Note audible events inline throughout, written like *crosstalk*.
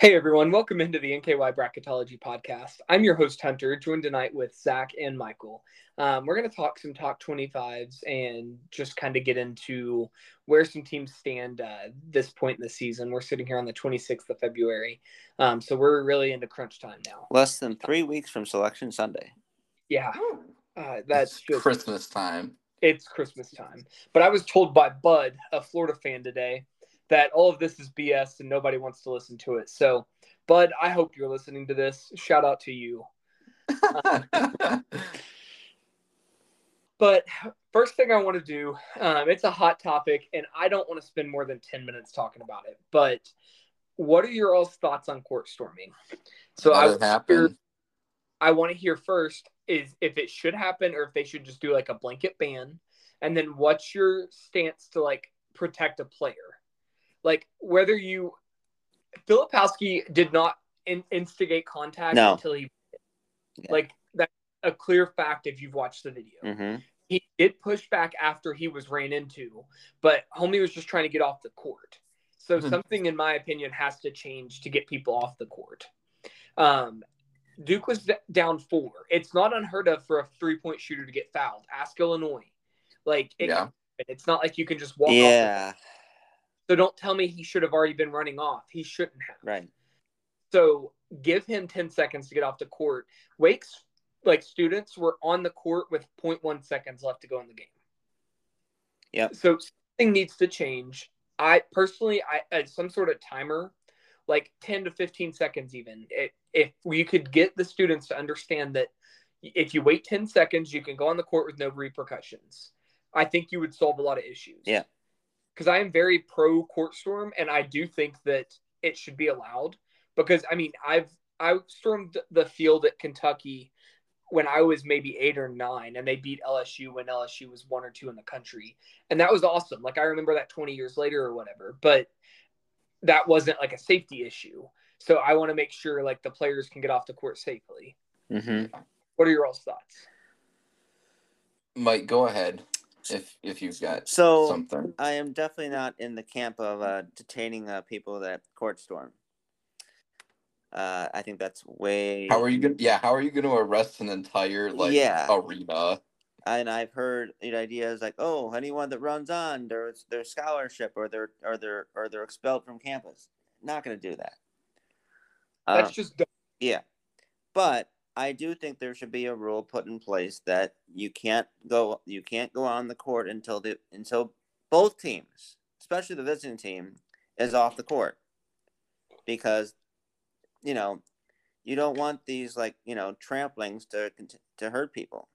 Hey everyone, welcome into the NKY Bracketology podcast. I'm your host Hunter, joined tonight with Zach and Michael. Um, we're going to talk some top 25s and just kind of get into where some teams stand uh, this point in the season. We're sitting here on the 26th of February, um, so we're really into crunch time now. Less than three weeks from Selection Sunday. Yeah, uh, that's It's just Christmas time. it's Christmas time. But I was told by Bud, a Florida fan today, that all of this is BS and nobody wants to listen to it. So, Bud, I hope you're listening to this. Shout out to you. *laughs* But first thing I want to do, um, it's a hot topic, and I don't want to spend more than 10 minutes talking about it. But what are your all's thoughts on court storming? So I, Let would hear, happen. I want to hear first is if it should happen or if they should just do like a blanket ban. And then what's your stance to like protect a player? Like whether you, Filipowski did not in, instigate contact No. until he, Yeah. like that's a clear fact if you've watched the video hmm he did push back after he was ran into, but homie was just trying to get off the court. So Hmm. something, in my opinion, has to change to get people off the court. Um, Duke was d- down four. It's not unheard of for a three point shooter to get fouled. Ask Illinois. Like, it, Yeah. it's not like you can just walk off. Yeah, The, so don't tell me he should have already been running off. He shouldn't have. right. So give him 10 seconds to get off the court. Wake's like students were on the court with 0.1 seconds left to go in the game. Yeah. So something needs to change. I personally, I at some sort of timer, like 10 to 15 seconds, even. It, if we could get the students to understand that if you wait 10 seconds, you can go on the court with no repercussions. I think you would solve a lot of issues. Yeah. Because I am very pro court storm, and I do think that it should be allowed. Because I mean, I've I stormed the field at Kentucky when I was maybe eight or nine, and they beat LSU when LSU was one or two in the country, and that was awesome. Like I remember that twenty years later or whatever, but that wasn't like a safety issue. So I want to make sure like the players can get off the court safely. hmm What are your all's thoughts? Mike, go ahead if if you've got So something. I am definitely not in the camp of uh, detaining uh, people that court storm. Uh, I think that's way. How are you gonna? Yeah, how are you gonna arrest an entire like Yeah. arena? and I've heard you know, ideas like, oh, anyone that runs on their their scholarship or they're or they're or they're expelled from campus. Not going to do that. That's Um, just dumb. Yeah. But I do think there should be a rule put in place that you can't go you can't go on the court until the until both teams, especially the visiting team, is off the court. Because you know, you don't want these like, you know, tramplings to to hurt people.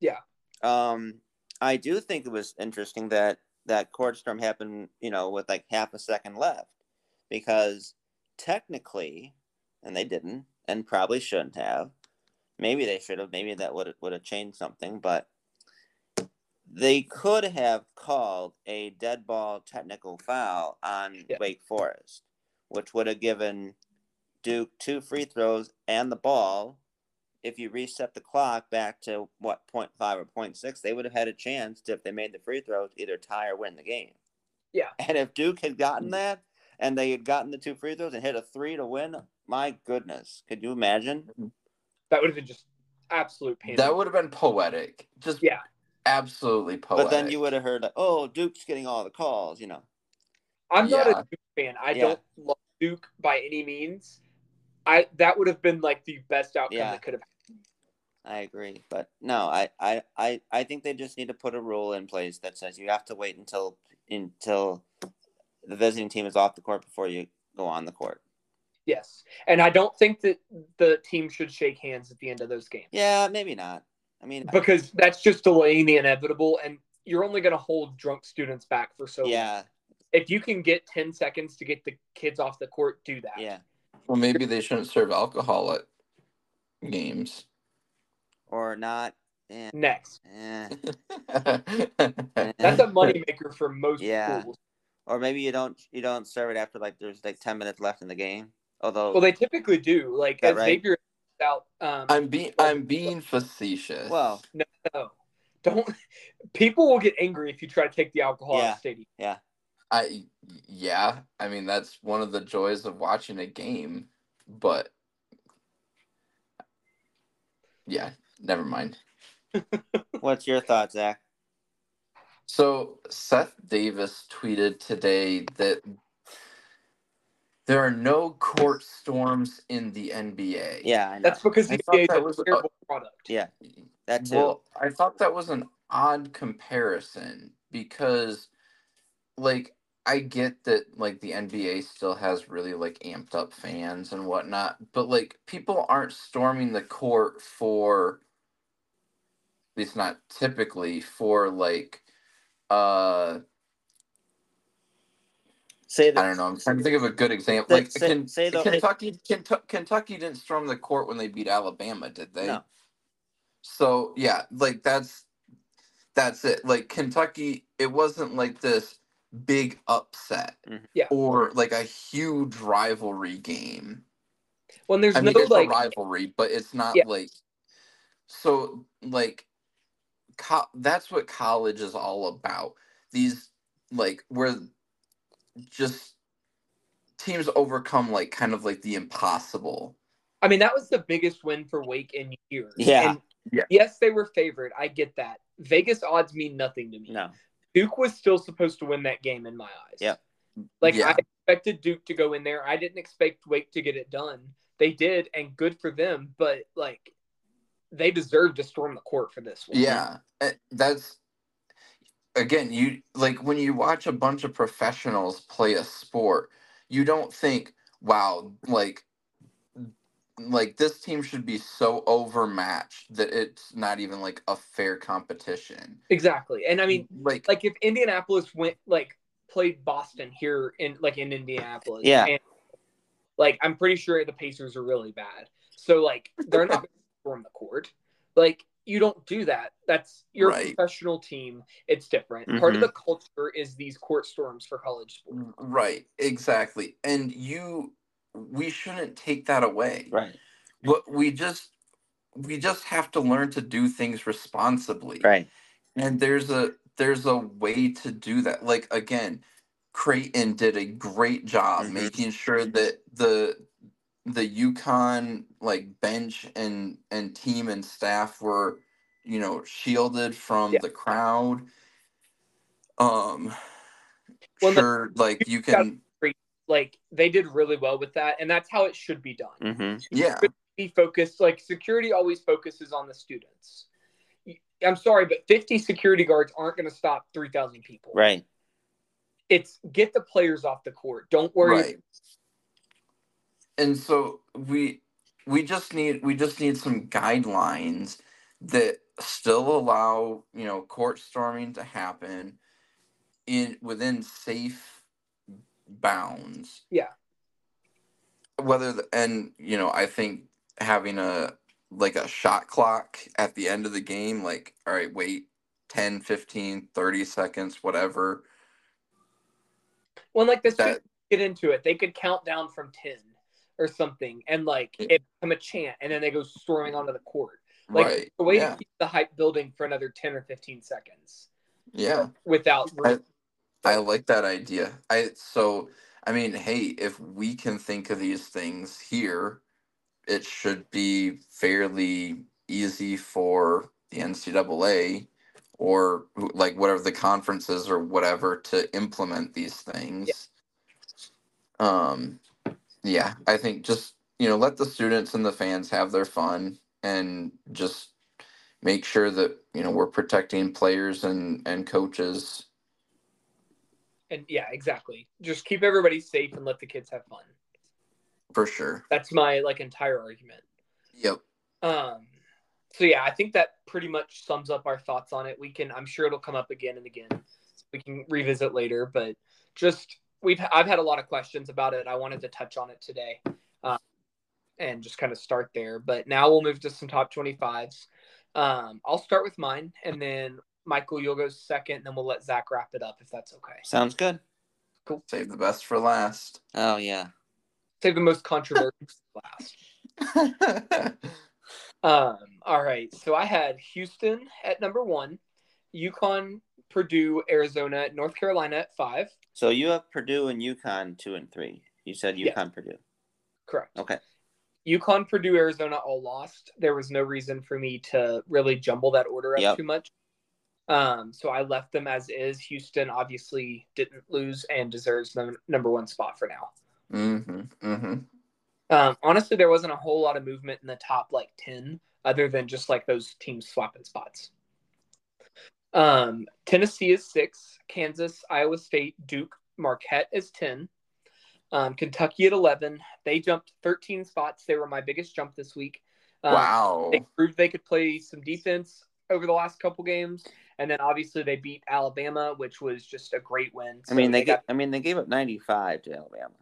Yeah. Um I do think it was interesting that that court storm happened, you know, with like half a second left because technically and they didn't and probably shouldn't have. Maybe they should have. Maybe that would would have changed something, but they could have called a dead ball technical foul on Yeah. Wake Forest, which would have given Duke two free throws and the ball. If you reset the clock back to what 0.5 or 0.6, they would have had a chance to, if they made the free throws, either tie or win the game. Yeah. And if Duke had gotten mm. that, and they had gotten the two free throws and hit a three to win, my goodness, could you imagine? Mm-hmm. That would have been just absolute pain. That would have been poetic. Just Yeah. absolutely poetic. But then you would have heard like, oh, Duke's getting all the calls, you know. I'm not a Duke fan. I Yeah. don't love Duke by any means. I that would have been like the best outcome Yeah. that could have. I agree, but no, I, I, I, I think they just need to put a rule in place that says you have to wait until until the visiting team is off the court before you go on the court. Yes, and I don't think that the team should shake hands at the end of those games Yeah, maybe not. I mean, because that's just delaying the inevitable, and you're only going to hold drunk students back for so long. yeah, If you can get ten seconds to get the kids off the court, do that. yeah, well, maybe they shouldn't serve alcohol at games. or not. Eh, Next, eh, *laughs* that's a moneymaker for most Yeah. schools. or maybe you don't you don't serve it after like there's like ten minutes left in the game. Although, Well, they typically do. Like as right? Xavier out. Um, I'm being I'm being facetious. well, no, don't. People will get angry if you try to take the alcohol out of the stadium. yeah, I yeah, I mean that's one of the joys of watching a game, but yeah, never mind. *laughs* What's your thought, Zach? So Seth Davis tweeted today that there are no court storms in the NBA. Yeah, I know. That's because the thought NBA that was a- terrible product. yeah, that too. Well, I thought that was an odd comparison because, like, I get that like the NBA still has really like amped up fans and whatnot, but like people aren't storming the court for, at least not typically for like, uh, say the, I don't know. I'm trying to think of a good example. Say- Like say- Ken- say the- Kentucky, Kentucky, Kentucky didn't storm the court when they beat Alabama, did they? No. So yeah, like that's that's it. Like Kentucky, it wasn't like this big upset Mhm. Yeah. or like a huge rivalry game. When there's I mean, no it's like a rivalry, but it's not Yeah. like so like co- that's what college is all about. These like where just teams overcome like kind of like the impossible. I mean, that was the biggest win for Wake in years. Yeah. And Yeah. Yes, they were favored. I get that. Vegas odds mean nothing to me. no. Duke was still supposed to win that game in my eyes. Yep. Like Yeah. I expected Duke to go in there. I didn't expect Wake to get it done. They did, and good for them. But like, they deserved to storm the court for this one. Yeah, eh, that's again, you like when you watch a bunch of professionals play a sport, you don't think, "Wow, like like this team should be so overmatched that it's not even like a fair competition." exactly. And I mean, like like if Indianapolis went like played Boston here in like in Indianapolis, Yeah. and, like I'm pretty sure the Pacers are really bad. So like they're not going to storm the court. Like you don't do that. That's your Right. professional team. It's different. Part of the culture is these court storms for college sports. right, exactly. And you we shouldn't take that away. Right. What we just we just have to learn to do things responsibly. Right. And there's a there's a way to do that. Like again, Creighton did a great job Mhm. making sure that the the UConn like bench and and team and staff were, you know, shielded from Yeah. the crowd. Um Well, the- sure like you you can Like they did really well with that, and that's how it should be done. Mm-hmm. yeah. Be focused. Like security always focuses on the students. I'm sorry, but 50 security guards aren't going to stop 3,000 people. Right. It's get the players off the court. Don't worry. Right. And so we we just need we just need some guidelines that still allow, you know, court storming to happen in within safe bounds. Yeah. Whether the, and you know, I think having a like a shot clock at the end of the game like all right, wait 10, 15, 30 seconds, whatever. When like this That get into it, they could count down from 10 or something, and like Yeah. it become a chant, and then they go storming onto the court. Like right. the way yeah. to keep the hype building for another 10 or 15 seconds Yeah. without. I, I like that idea. I so I mean, hey, if we can think of these things here, it should be fairly easy for the NCAA or like whatever the conferences or whatever to implement these things. Um, yeah, I think just you know let the students and the fans have their fun and just make sure that you know we're protecting players and and coaches and yeah, exactly. Just keep everybody safe and let the kids have fun. for sure. That's my like entire argument. Yep. Um, so yeah, I think that pretty much sums up our thoughts on it. We can, I'm sure it'll come up again and again. We can revisit later, but just we've, I've had a lot of questions about it. I wanted to touch on it today, uh, and just kind of start there. But now we'll move to some top 25s. Um, I'll start with mine, and then Michael, you'll go second, and then we'll let Zach wrap it up if that's okay. Sounds good. Cool. Save the best for last. Oh yeah. Save the most controversial for last. *laughs* Um, all right. So I had Houston at number one, UConn Purdue, Arizona, North Carolina at five. So you have Purdue and UConn two and three. You said Yes. UConn Purdue. Correct. Okay. UConn, Purdue, Arizona all lost. There was no reason for me to really jumble that order up Yep. too much. Um, so I left them as is. Houston obviously didn't lose and deserves the number one spot for now. Mm-hmm. Mm-hmm. Um, honestly, there wasn't a whole lot of movement in the top like 10 other than just like those teams swapping spots. Um, Tennessee is six, Kansas, Iowa State, Duke, Marquette is 10, um, Kentucky at 11. They jumped 13 spots. They were my biggest jump this week. Um, wow. They proved they could play some defense over the last couple games. And then obviously they beat Alabama, which was just a great win. I mean So they, got I mean they gave up ninety five to Alabama.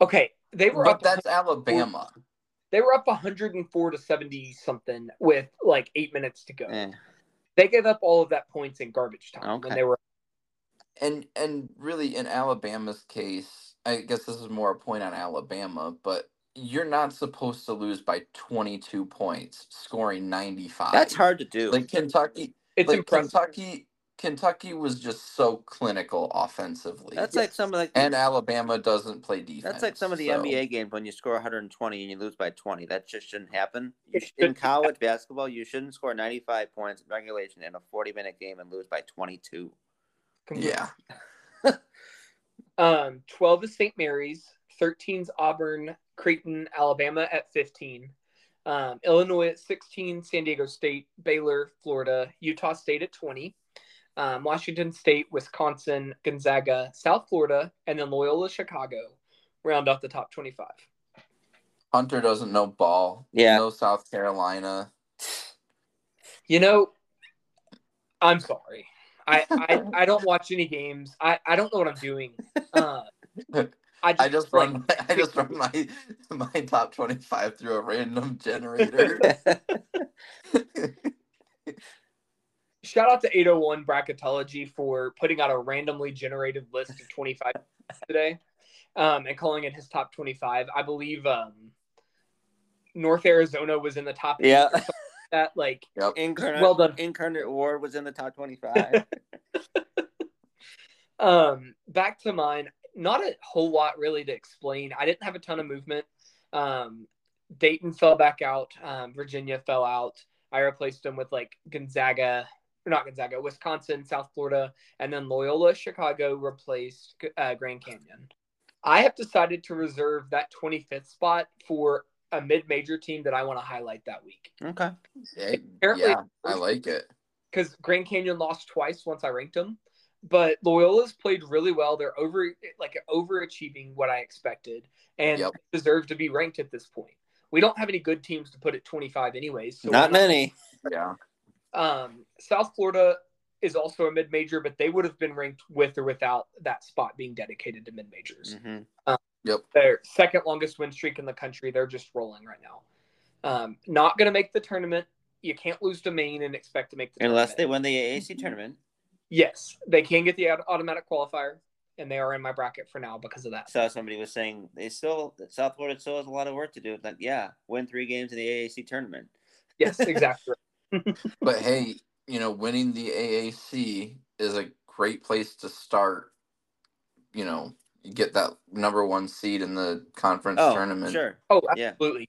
okay. They were But up that's Alabama. they were up 104 to 70 something with like eight minutes to go. Eh. They gave up all of that points in garbage time Okay. when they were. And and really in Alabama's case, I guess this is more a point on Alabama, but you're not supposed to lose by 22 points, scoring 95. That's hard to do. Like Kentucky, It's like impressive. Kentucky, Kentucky was just so clinical offensively. that's like some of like and Alabama doesn't play defense. that's like some of the so- NBA games when you score 120 and you lose by 20. That just shouldn't happen. You It in college basketball, you shouldn't score 95 points in regulation in a 40 minute game and lose by 22. Yeah. *laughs* Um, 12 is St. Mary's, 13's Auburn, Creighton, Alabama at 15, um, Illinois at 16, San Diego State, Baylor, Florida, Utah State at 20, um, Washington State, Wisconsin, Gonzaga, South Florida, and then Loyola Chicago round off the top 25. Hunter doesn't know ball. Yeah. No South Carolina. You know, I'm sorry. I, I, *laughs* I don't watch any games. I, I don't know what I'm doing. *laughs* Uh, I just, I just like, run I just run my my top 25 through a random generator. *laughs* shout out to 801 Bracketology for putting out a randomly generated list of 25 *laughs* today um, and calling it his top 25. I believe um, North Arizona was in the top. eight Yeah. like that like *laughs* yep. Incarnate, Well done. Incarnate Word was in the top 25. *laughs* Um, back to mine. Not a whole lot really to explain. I didn't have a ton of movement. Um, Dayton fell back out. Um, Virginia fell out. I replaced them with like Gonzaga, or not Gonzaga, Wisconsin, South Florida, and then Loyola Chicago replaced uh, Grand Canyon. I have decided to reserve that 25th spot for a mid-major team that I want to highlight that week okay. Yeah, Apparently- yeah, I like it. because Grand Canyon lost twice once I ranked them. But Loyola's played really well. They're over like overachieving what I expected and Yep. deserve to be ranked at this point. We don't have any good teams to put at 25 anyways. So Not why many. Yeah. Um, South Florida is also a mid major, but they would have been ranked with or without that spot being dedicated to mid majors. hmm Their second longest win streak in the country. They're just rolling right now. Um, not going to make the tournament. You can't lose to Maine and expect to make the Unless they win the AAC tournament. Yes, they can get the automatic qualifier, and they are in my bracket for now because of that. saw somebody was saying they still South Florida still has a lot of work to do. Like, yeah, win three games in the AAC tournament. Yes, exactly. *laughs* But hey, you know, winning the AAC is a great place to start. You know, you get that number one seed in the conference Oh, tournament. sure. oh, Yeah. absolutely.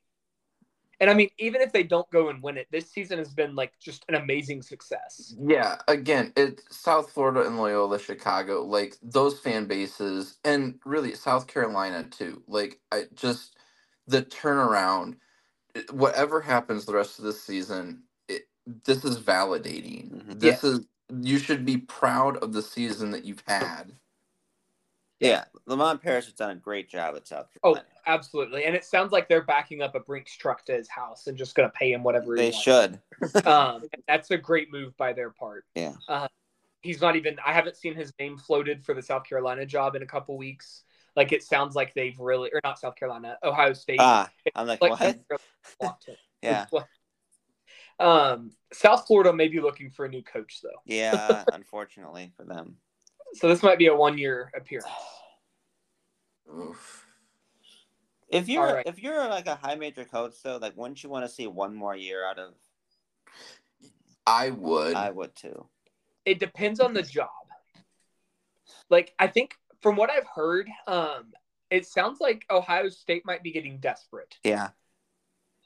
And I mean, even if they don't go and win it, this season has been like just an amazing success. Yeah, again, it's South Florida and Loyola Chicago, like those fan bases, and really South Carolina too. Like, I just the turnaround, whatever happens the rest of the season, it, this is validating. Mhm. This is you should be proud of the season that you've had. Yeah, Lamont Paris has done a great job at South Oh, absolutely. And it sounds like they're backing up a Brinks truck to his house and just going to pay him whatever he they wants. should. *laughs* Um, that's a great move by their part. Yeah. Uh, he's not even. I haven't seen his name floated for the South Carolina job in a couple weeks. Like it sounds like they've really, or not South Carolina, Ohio State. Ah, I'm like, like what? *laughs* South Carolina *laughs* want. Yeah, Um, South Florida may be looking for a new coach though, yeah. *laughs* unfortunately for them. so this might be a one-year appearance. Oof. If you're All right. if you're like a high major coach though, like wouldn't you want to see one more year out of? I would. I would too. it depends on the job. Like I think from what I've heard, um, it sounds like Ohio State might be getting desperate. Yeah.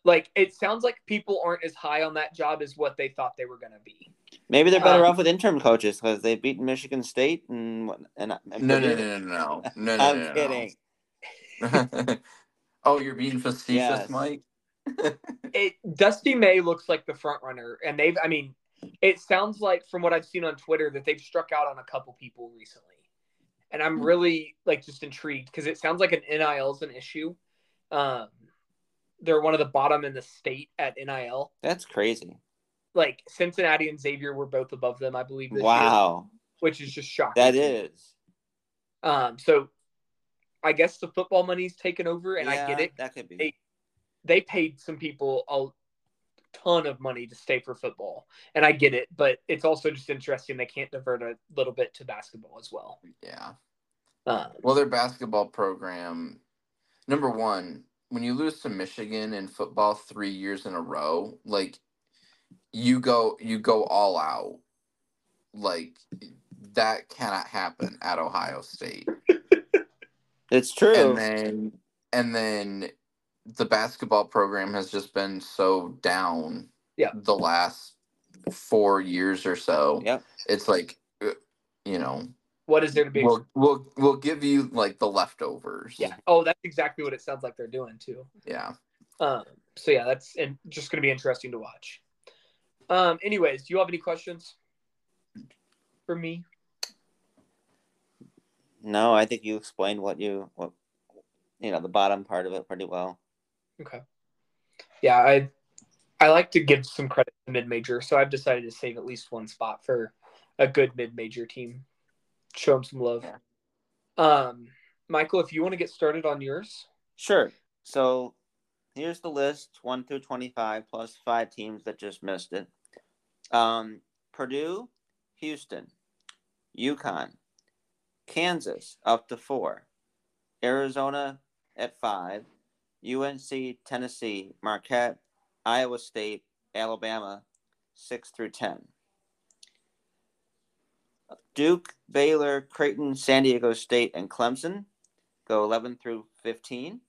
Like it sounds like people aren't as high on that job as what they thought they were going to be. Maybe they're better Um, off with interim coaches because they've beaten Michigan State and what- and, and No, no, no, no, *laughs* no, no, no. I'm no, no. kidding. *laughs* oh, you're being facetious, Yes. Mike. *laughs* It Dusty May looks like the front runner, and they've. I mean, it sounds like from what I've seen on Twitter that they've struck out on a couple people recently, and I'm really like just intrigued because it sounds like an NIL is an issue. Um, they're one of the bottom in the state at NIL. That's crazy. Like Cincinnati and Xavier were both above them, I believe. This year, Wow. which is just shocking. That to me. is. Um, so I guess the football money's taken over, and I get it. That could be. Hey, They paid some people a ton of money to stay for football, and I get it. But it's also just interesting they can't divert a little bit to basketball as well. Yeah. Um, Well, their basketball program, number one, when you lose to Michigan in football three years in a row, like you go you go all out. Like that cannot happen at Ohio State. *laughs* It's true. And then and then the basketball program has just been so down Yeah. the last four years or so. Yeah. It's like uh, you know, what is there to be? we'll we'll we'll give you like the leftovers. yeah. Oh, that's exactly what it sounds like they're doing too. Yeah. Um, so yeah, that's and just going to be interesting to watch. Um, anyways, do you have any questions for me? no, I think you explained what you what you know the bottom part of it pretty well. Okay. Yeah, I I like to give some credit to mid major, so I've decided to save at least one spot for a good mid major team. Show them some love. Yeah. Um, Michael, if you want to get started on yours, Sure. So here's the list one through 25 plus five teams that just missed it. Um, Purdue, Houston, UConn, Kansas up to four, Arizona at five, UNC, Tennessee, Marquette, Iowa State, Alabama, six through 10. Duke, Baylor, Creighton, San Diego State, and Clemson go 11 through 15.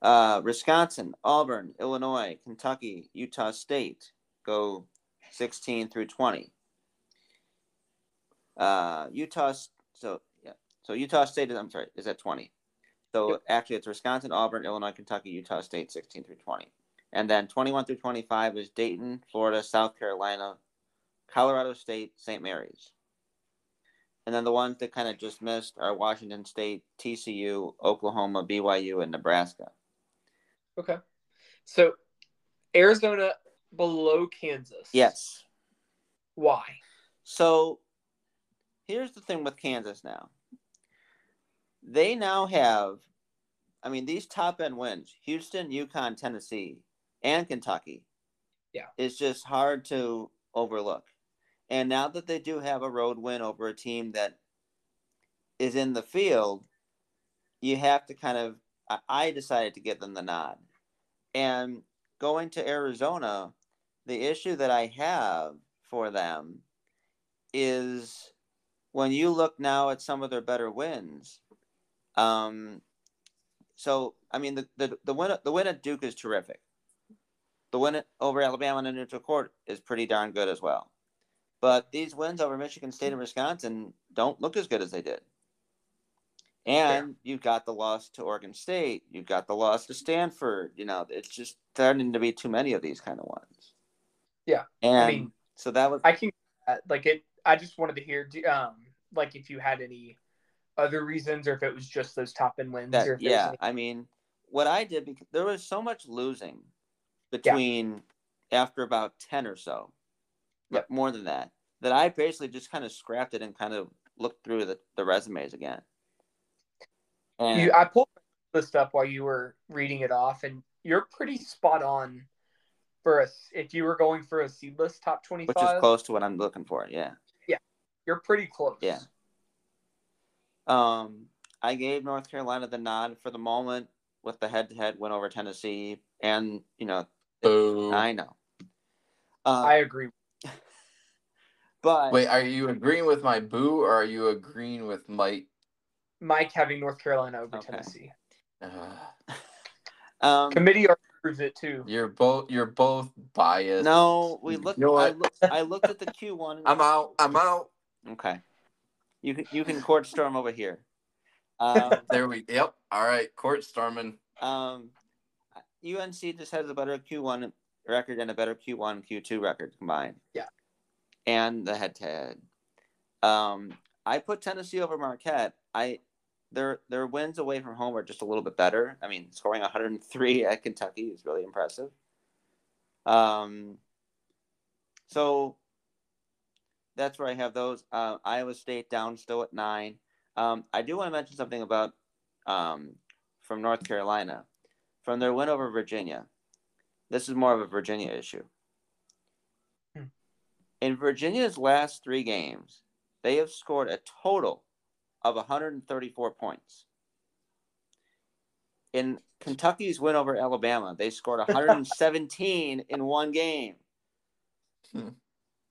Uh, Wisconsin, Auburn, Illinois, Kentucky, Utah State go 16 through 20. Uh, Utah, so yeah, so Utah State is I'm sorry is at 20. So Yep. actually, it's Wisconsin, Auburn, Illinois, Kentucky, Utah State, 16 through 20, and then 21 through 25 is Dayton, Florida, South Carolina, Colorado State, St. Mary's. And then the ones that kind of just missed are Washington State, TCU, Oklahoma, BYU, and Nebraska. okay. So Arizona below Kansas. Yes. Why? So here's the thing with Kansas now. They now have, I mean, these top end wins Houston, UConn, Tennessee, and Kentucky. Yeah. It's just hard to overlook. And now that they do have a road win over a team that is in the field, you have to kind of, I, decided to give them the nod. And going to Arizona, the issue that I have for them is when you look now at some of their better wins. Um, so I mean the the the win the win at Duke is terrific. The win over Alabama in a neutral court is pretty darn good as well. But these wins over Michigan State and Wisconsin don't look as good as they did. And you've got the loss to Oregon State. You've got the loss to Stanford. You know, it's just starting to be too many of these kind of ones. Yeah, And mean, so that was I can like it. I just wanted to hear, um, like if you had any other reasons, or if it was just those top end wins, that yeah any- i mean what i did because there was so much losing between after about 10 or so. But more than that that i basically just kind of scrapped it and kind of looked through the, the resumes again and you, I pulled the list up while you were reading it off, and you're pretty spot on for us. If you were going for a seedless top which is close to what i'm looking for yeah Yeah, you're pretty close. Yeah. um i gave north carolina the nod for the moment with the head-to-head win over tennessee and you know Boo. i know uh, I agree. But Wait, are you agreeing with my boo or are you agreeing with Mike? Mike having North Carolina over Okay. Tennessee. Uh, *sighs* um, Committee approves it too. you're both you're both biased. no, we looked. You know I what? looked. I looked at the *laughs* Q one. I'm out. I'm out. Okay. You can you can court storm over here. Um, *laughs* There we. Yep. All right. Court storming. um, UNC just has a better Q one record and a better Q one Q two record combined. Yeah. And the head to head. Um, I put Tennessee over Marquette. I their their wins away from home are just a little bit better. I mean, scoring 103 at Kentucky is really impressive. Um, so that's where I have those. Uh, Iowa State down still at nine. Um, I do want to mention something about um, from North Carolina, from their win over Virginia. This is more of a Virginia issue. In Virginia's last three games, they have scored a total of 134 points. In Kentucky's win over Alabama, they scored *laughs* 117 in one game. Hmm.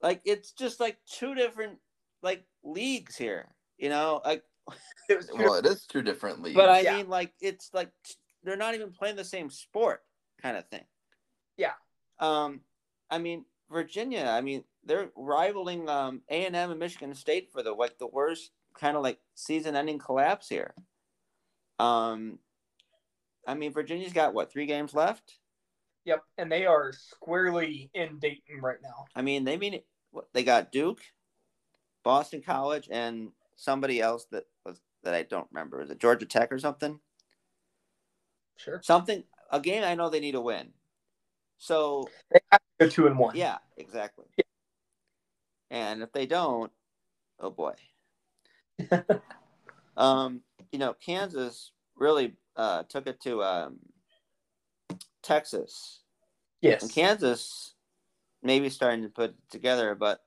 Like it's just like two different like leagues here, you know. Like, *laughs* It was Well, it is two different leagues. but I Yeah. mean, like it's like t- they're not even playing the same sport, kind of thing. Yeah. Um, I mean Virginia. I mean they're rivaling um A and Michigan State for the like the worst kind of like season-ending collapse here. Um, I mean Virginia's got what three games left. Yep, and they are squarely in Dayton right now. I mean, they mean what they got Duke, Boston College, and somebody else that was that I don't remember. Is it Georgia Tech or something? Sure. Something a game I know they need to win. So They have to go two and one. yeah, exactly. And if they don't, oh boy. *laughs* um, you know, Kansas really uh, took it to um, Texas. Yes. And Kansas maybe starting to put it together, but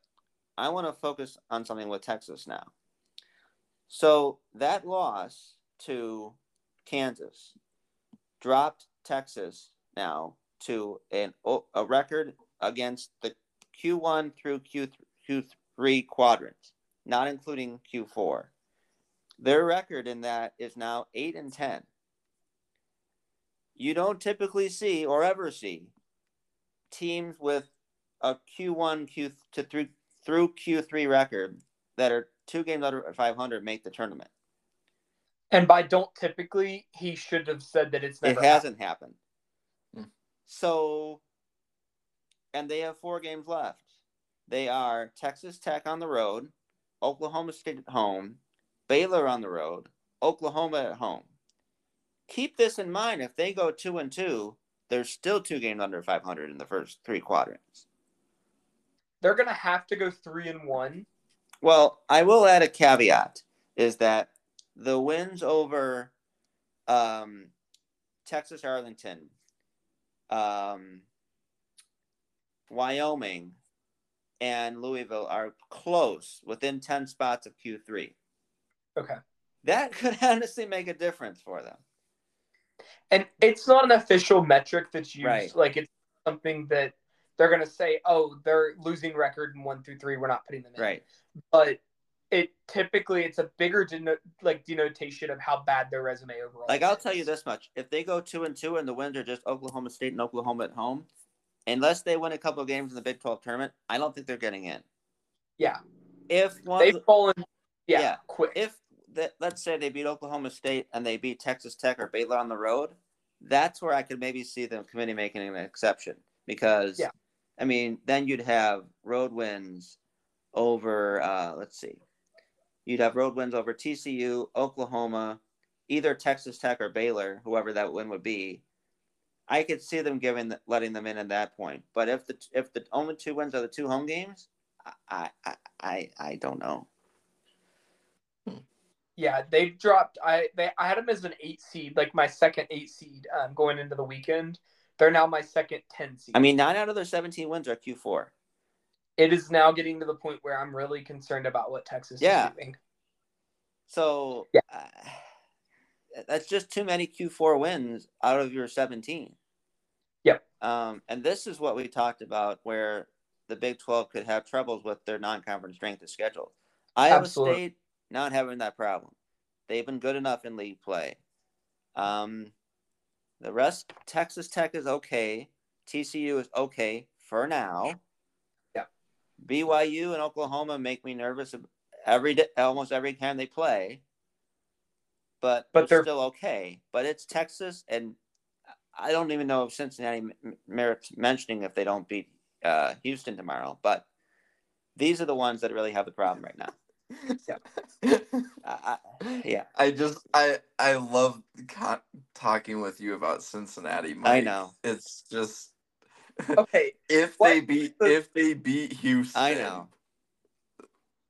I want to focus on something with Texas now. So that loss to Kansas dropped Texas now to an a record against the Q1 through Q Q3 quadrants, not including Q4. Their record in that is now 8 and 10. You don't typically see or ever see teams with a Q1 Q to through through Q3 record that are two games under 500 make the tournament. And by don't typically, he should have said that it's never it hasn't happened. Hmm. So, and they have four games left. They are Texas Tech on the road, Oklahoma State at home, Baylor on the road, Oklahoma at home. Keep this in mind. If they go two and two, there's still two games under 500 in the first three quadrants. They're gonna have to go three and one. Well, I will add a caveat: is that the wins over um, Texas, Arlington, um, Wyoming, and Louisville are close, within ten spots of Q three. Okay. That *laughs* could honestly make a difference for them. And it's not an official metric that's used. Right. Like it's something that they're gonna say, oh, they're losing record in one through three. We're not putting them in. Right. But it typically it's a bigger deno- like denotation of how bad their resume overall. Like I'll tell you this much: if they go two and two, and the wins are just Oklahoma State and Oklahoma at home, unless they win a couple of games in the Big Twelve tournament, I don't think they're getting in. Yeah. If one, They've fallen. Yeah. Yeah. Quick. if that let's say they beat Oklahoma State and they beat Texas Tech or Baylor on the road, that's where I could maybe see the committee making an exception because Yeah. I mean then you'd have road wins over uh, let's see, you'd have road wins over TCU, Oklahoma, either Texas Tech or Baylor, whoever that win would be. I could see them giving letting them in at that point, but if the if the only two wins are the two home games, I I I, I don't know. Yeah, they've dropped. I they I had them as an eight seed, like my second eight seed um, going into the weekend. They're now my second ten seed. I mean, nine out of their 17 wins are Q4. it is now getting to the point where I'm really concerned about what Texas Yeah. is doing. So Yeah. uh, that's just too many Q4 wins out of your 17. Um, and this is what we talked about where the Big 12 could have troubles with their non-conference strength of schedule. Iowa Absolutely. State not having that problem. They've been good enough in league play. Um, the rest, Texas Tech is okay. TCU is okay for now. Yeah. BYU and Oklahoma make me nervous every day, almost every time they play. But, But they're they're- still okay. But it's Texas, and I don't even know if Cincinnati merits mentioning if they don't beat uh, Houston tomorrow. But these are the ones that really have the problem right now. *laughs* I, I, yeah, I just I I love co- talking with you about Cincinnati. Mike. I know. It's just Okay, *laughs* if What they beat the- if they beat Houston. I know.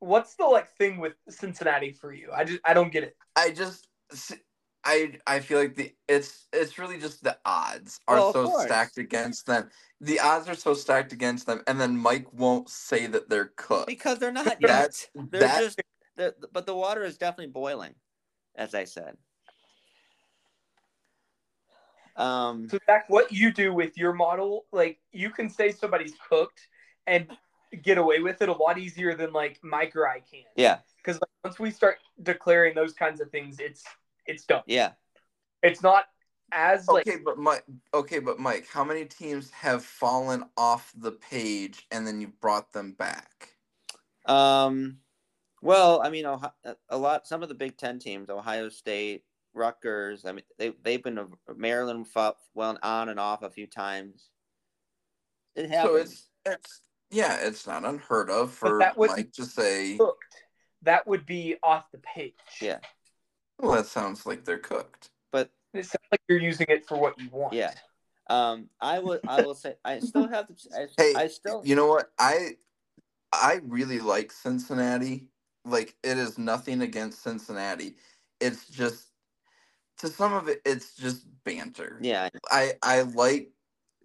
what's the like thing with Cincinnati for you? I just I don't get it. I just I I feel like the it's it's really just the odds are Well, so course. stacked against them. The odds are so stacked against them, and then Mike won't say that they're cooked. Because they're not yet. That's They're that just, they're, but the water is definitely boiling, as I said. Um, So Zach, what you do with your model, like you can say somebody's cooked and get away with it a lot easier than like Mike or I can. yeah, Because like, once we start declaring those kinds of things, it's it's done. yeah. It's not as like okay, but Mike. Okay, but Mike, how many teams have fallen off the page and then you brought them back? Um, well, I mean, Ohio, a lot. Some of the Big Ten teams, Ohio State, Rutgers. I mean, they they've been Maryland fought well on and off a few times. It happens. So it's it's yeah, it's not unheard of But for that would- Mike to say. cooked. That would be off the page. Yeah. Well, that sounds like they're cooked. but It sounds like you're using it for what you want. Yeah. um, I would I will say I still have to. I, *laughs* Hey, I still You know what? I I really like Cincinnati. Like it is nothing against Cincinnati. It's just to some of it it's just banter. yeah I I like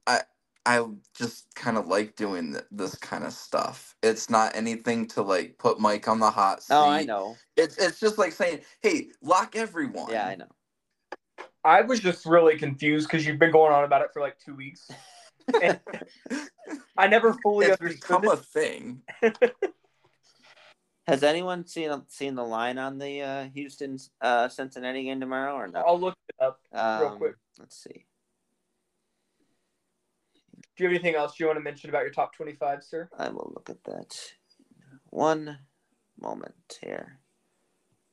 I I just kind of like doing th- this kind of stuff. It's not anything to like put Mike on the hot seat. Oh, I know. It's it's just like saying, "Hey, lock everyone." Yeah, I know. I was just really confused because you've been going on about it for like two weeks. *laughs* I never fully it's understood become it. a thing. *laughs* Has anyone seen seen the line on the uh, Houston uh, Cincinnati game tomorrow or no? I'll look it up. Um, quick. Let's see. Do you have anything else you want to mention about your top 25, sir? I will look at that. One moment here.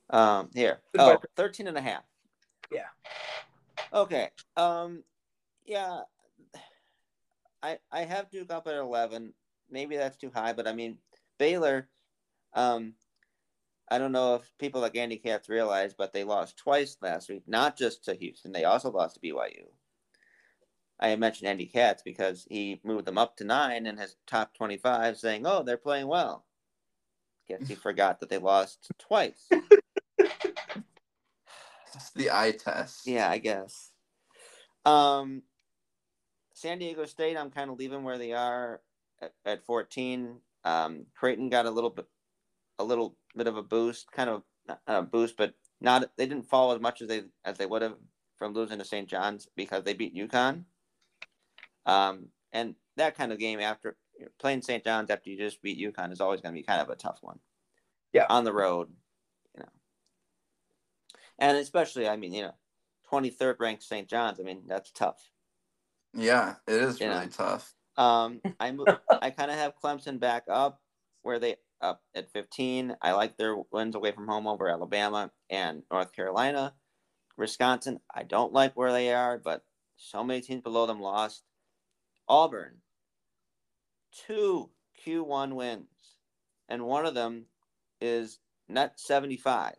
Um, here. Oh, 13 and a half. Yeah. Okay. Um, yeah. I I have Duke up at 11. Maybe that's too high, but I mean, Baylor, um, I don't know if people like Andy Katz realize, but they lost twice last week, not just to Houston. They also lost to BYU. I mentioned Andy Katz because he moved them up to nine in his top 25, saying, oh, they're playing well. Guess he forgot that they lost twice. It's the eye test. Yeah, I guess. Um, San Diego State, I'm kind of leaving where they are at, at 14. Um, Creighton got a little bit, a little bit of a boost, kind of a boost, but not. They didn't fall as much as they as they would have from losing to St. John's because they beat UConn. Um, and that kind of game after playing St. John's after you just beat UConn is always going to be kind of a tough one. Yeah. On the road, you know. And especially, I mean, you know, 23rd ranked St. John's. I mean, that's tough. Yeah, it is You really know. tough. Um, I *laughs* I kind of have Clemson back up where they up at 15. I like their wins away from home over Alabama and North Carolina. Wisconsin, I don't like where they are, but so many teams below them lost. Auburn, two Q1 wins, and one of them is net 75.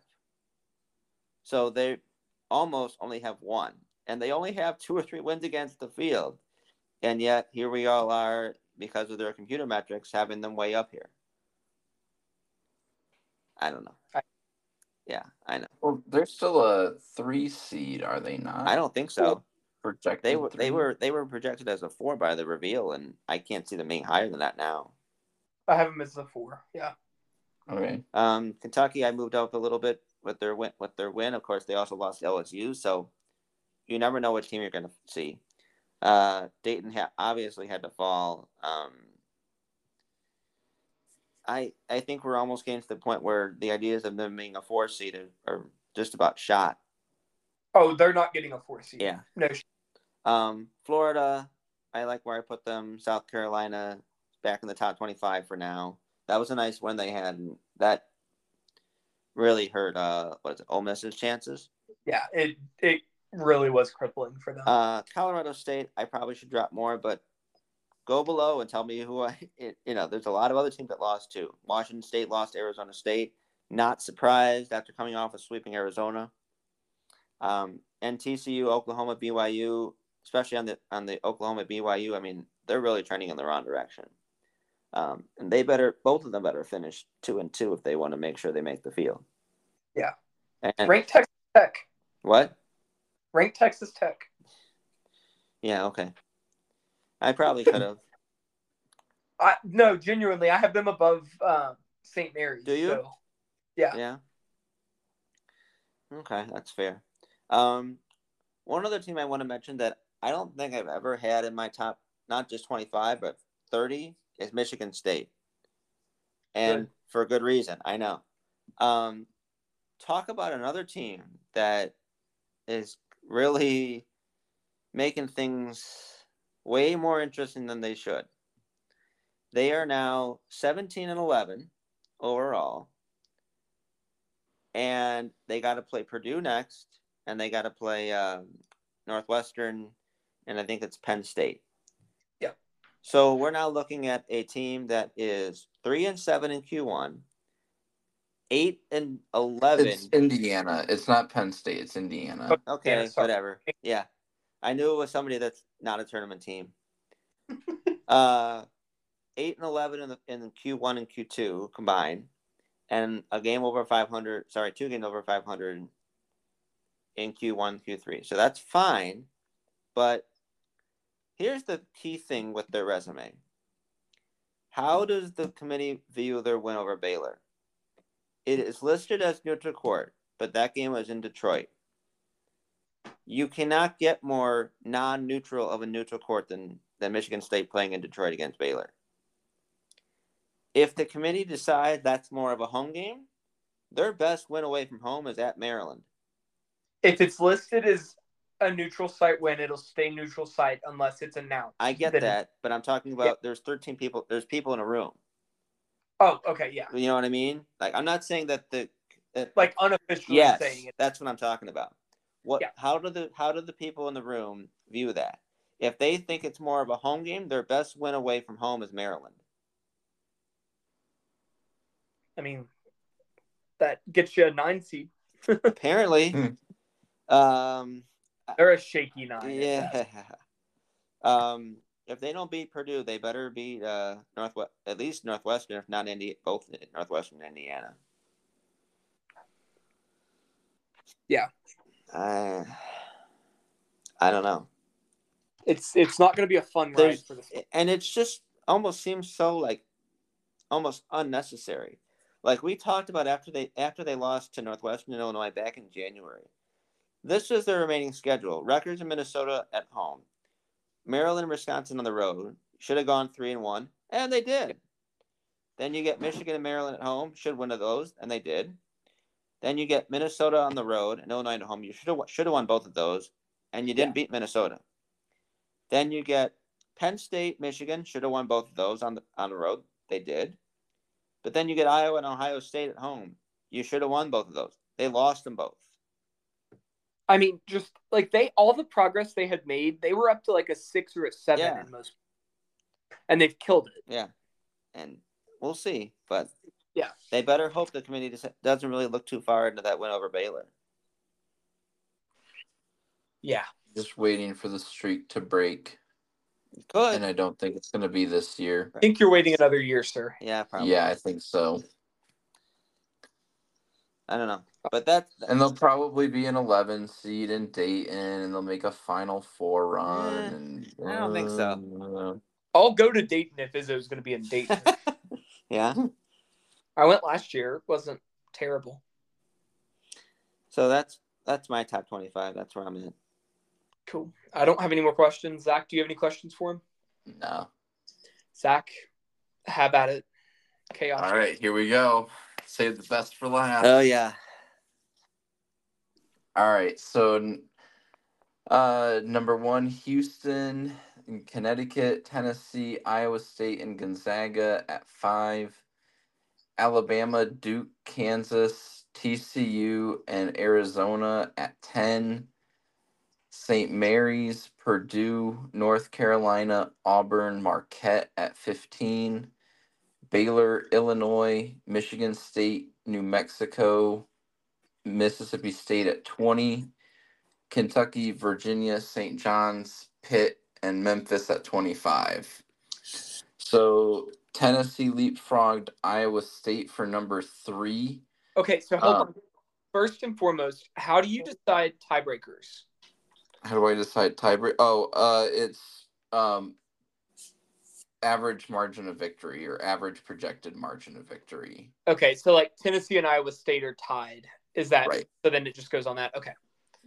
So they almost only have one, and they only have two or three wins against the field. And yet here we all are because of their computer metrics having them way up here. I don't know. I- Yeah, I know. Well, they're still a three seed, are they not? I don't think so. Projected. They were they were they were projected as a four by the reveal, and I can't see them being higher than that now. I have them as the four. Yeah. okay. Um, Kentucky, I moved up a little bit with their win. With their win, of course, they also lost to LSU, so you never know which team you're going to see. Uh, Dayton ha- obviously had to fall. Um, I I think we're almost getting to the point where the ideas of them being a four seed are, are just about shot. Oh, they're not getting a four seed. Yeah. No. Um, Florida, I like where I put them. South Carolina, back in the top twenty-five for now. That was a nice win they had. That really hurt. Uh, what is it? Ole Miss's chances. Yeah, it it really was crippling for them. Uh, Colorado State, I probably should drop more, but go below and tell me who I. *laughs* It, you know, there's a lot of other teams that lost too. Washington State lost Arizona State. Not surprised after coming off of sweeping Arizona. Um, and TCU, Oklahoma, BYU, especially on the on the Oklahoma BYU. I mean, they're really trending in the wrong direction. Um, and they better both of them better finish two and two if they want to make sure they make the field. Yeah. And, Ranked Texas Tech. what? Ranked Texas Tech. Yeah. Okay. I probably could have. *laughs* I no, genuinely, I have them above um, St. Mary's. Do you? So, yeah. Yeah. Okay, that's fair. Um, one other team I want to mention that I don't think I've ever had in my top, not just 25, but 30 is Michigan State. And Good. for a good reason, I know. Um, talk about another team that is really making things way more interesting than they should. They are now 17 and 11 overall. And they got to play Purdue next, and they got to play um, Northwestern, and I think it's Penn State. Yeah. So we're now looking at a team that is three and seven in Q1, eight and eleven. It's Indiana. It's not Penn State. It's Indiana. Okay. Okay, Yeah, whatever. Yeah. I knew it was somebody that's not a tournament team. *laughs* uh eight and eleven in the in Q one and Q two combined. And a game over five hundred sorry, two games over five hundred in Q one, Q three. So that's fine. But here's the key thing with their resume. How does the committee view their win over Baylor? It is listed as neutral court, but that game was in Detroit you cannot get more non-neutral of a neutral court than than Michigan State playing in Detroit against Baylor. If the committee decides that's more of a home game, their best win away from home is at Maryland. If it's listed as a neutral site win, it'll stay neutral site unless it's announced. I get Then- that, but I'm talking about there's 13 people. There's people in a room. Oh, okay, yeah. You know what I mean? Like I'm not saying that the that, Like unofficially yes, saying it. that's what I'm talking about. What? Yeah. How do the how do the people in the room view that? If they think it's more of a home game, their best win away from home is Maryland. I mean, that gets you a nine seed. *laughs* Apparently, Hmm. um, They're a shaky nine. yeah. *laughs* Um, if they don't beat Purdue, they better beat uh Northwest at least Northwestern, if not Indi- both Northwestern and Indiana. Yeah. I I don't know. It's it's not going to be a fun ride There's, for this. and it's just almost seems so like almost unnecessary. Like we talked about after they after they lost to Northwestern Illinois back in January. This is their remaining schedule. Rutgers in Minnesota at home. Maryland and Wisconsin on the road. Should have gone three and one. And they did. Then you get Michigan and Maryland at home. Should win of those, and they did. Then you get Minnesota on the road and Illinois at home. You should have should have won both of those, and you didn't beat Minnesota. Then you get Penn State, Michigan should have won both of those on the on the road. They did. But then you get Iowa and Ohio State at home. You should have won both of those. They lost them both. I mean, just like they all the progress they had made, they were up to like a six or a seven Yeah. in most, and they've killed it. Yeah. And we'll see. But Yeah. they better hope the committee does- doesn't really look too far into that win over Baylor. Yeah, Just waiting for the streak to break, Good. and I don't think it's going to be this year. I think you're waiting another year, sir. yeah, probably. Yeah, I think so. I don't know. But that's And they'll probably be an 11 seed in Dayton, and they'll make a Final Four run. Eh, and I don't think so. I'll go to Dayton if Izzo's going to be in Dayton. *laughs* yeah. I went last year; it wasn't terrible. So that's that's my top twenty five. That's where I'm at. Cool. I don't have any more questions. Zach, do you have any questions for him? No. Zach, have at it. chaos. All right, here we go. Save the best for last. Oh yeah. All right, so uh, number one, Houston, Connecticut, Tennessee, Iowa State, and Gonzaga at five. Alabama, Duke, Kansas, TCU, and Arizona at 10. St. Mary's, Purdue, North Carolina, Auburn, Marquette at 15. Baylor, Illinois, Michigan State, New Mexico, Mississippi State at 20. Kentucky, Virginia, St. John's, Pitt, and Memphis at 25. So Tennessee leapfrogged Iowa State for number three. Okay, so hold Um, on. First and foremost, how do you decide tiebreakers? How do I decide tiebreak? Oh, uh, it's um, average margin of victory or average projected margin of victory. Okay, so like Tennessee and Iowa State are tied. Is that Right. so? Then it just goes on that. Okay.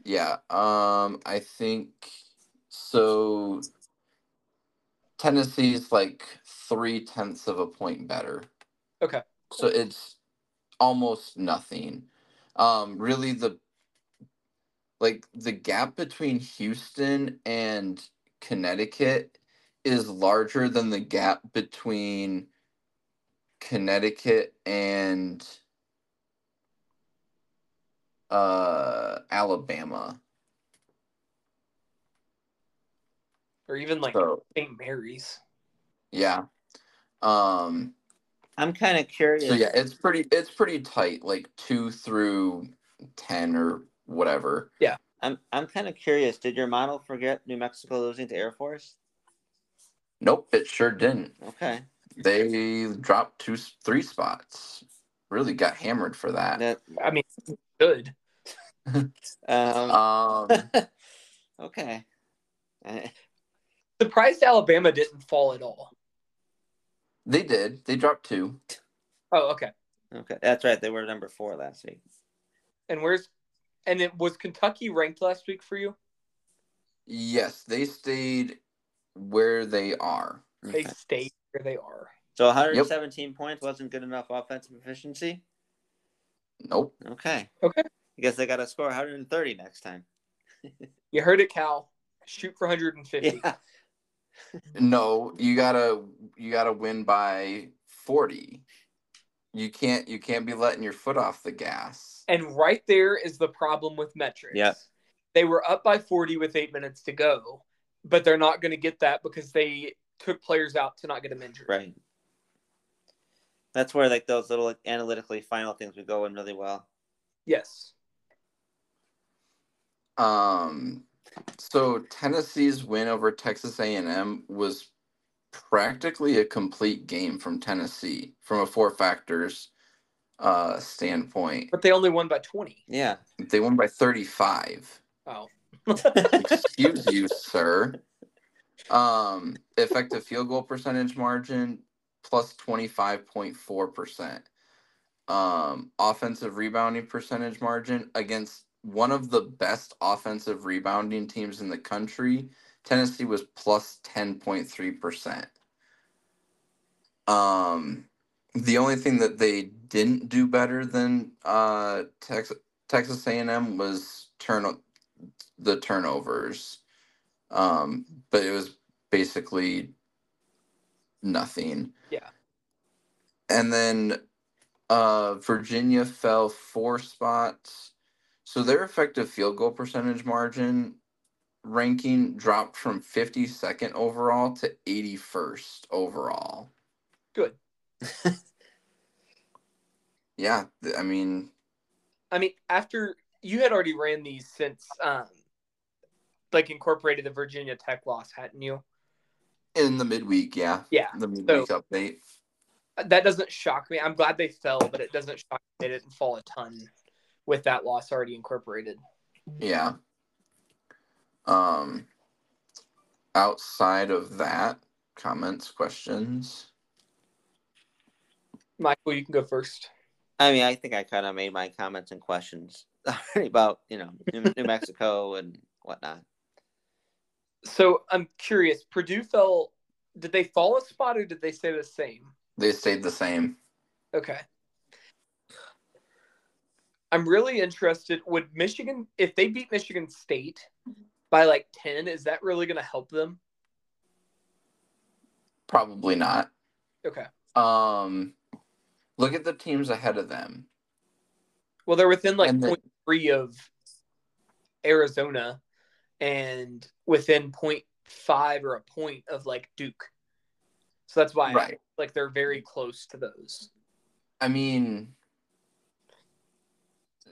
Yeah. Um, I think so. Tennessee's like three tenths of a point better. Okay. So it's almost nothing. Um, really the like the gap between Houston and Connecticut is larger than the gap between Connecticut and uh Alabama. Or even like So St. Mary's. yeah. Um I'm kind of curious. so yeah, it's pretty it's pretty tight, like two through ten or whatever. Yeah. I'm I'm kind of curious. Did your model forget New Mexico losing to Air Force? Nope, it sure didn't. Okay. They dropped two three spots. Really got hammered for that. That, I mean, good. *laughs* um, Um *laughs* okay. Surprised Alabama didn't fall at all. they did. They dropped two. Oh, okay. Okay, that's right. They were number four last week. And where's and it was Kentucky ranked last week for you? Yes, they stayed where they are. They Okay. stayed where they are. So 117 points wasn't good enough offensive efficiency. Nope. Okay. Okay. I guess they got to score 130 next time. *laughs* You heard it, Cal. Shoot for 150. Yeah. No, you gotta you gotta win by forty. You can't you can't be letting your foot off the gas. And right there is the problem with metrics. Yes. They were up by 40 with eight minutes to go, but they're not going to get that because they took players out to not get them injured. Right. That's where like those little like, analytically final things would go in really well. Yes. Um, so Tennessee's win over Texas A&M was practically a complete game from Tennessee from a four factors uh standpoint. But they only won by 20. Yeah. They won by 35. Oh. Excuse you, sir. Um, effective field goal percentage margin plus 25.4%. Um, offensive rebounding percentage margin against one of the best offensive rebounding teams in the country. Tennessee was plus 10.3%. Um, the only thing that they didn't do better than uh, Texas Texas A&M was turn the turnovers. Um, but it was basically nothing. Yeah. And then uh, Virginia fell four spots. So their effective field goal percentage margin ranking dropped from 52nd overall to 81st overall. Good. *laughs* Yeah, I mean, I mean, after you had already ran these since, um, like incorporated the Virginia Tech loss, hadn't you? in the midweek, yeah. Yeah. The midweek update. That doesn't shock me. I'm glad they fell, but it doesn't shock me they didn't fall a ton with that loss already incorporated. Yeah. Um outside of that, comments, questions. Michael, you can go first. I mean, I think I kind of made my comments and questions *laughs* about you know New, New Mexico and whatnot. So I'm curious. Purdue fell. Did they fall a spot or did they stay the same? They stayed the same. Okay. I'm really interested. Would Michigan, if they beat Michigan State by like 10, is that really going to help them? Probably not. Okay. Um, look at the teams ahead of them. Well, they're within like point three of Arizona and within point five or a point of like Duke. So that's why Right. like they're very close to those. I mean,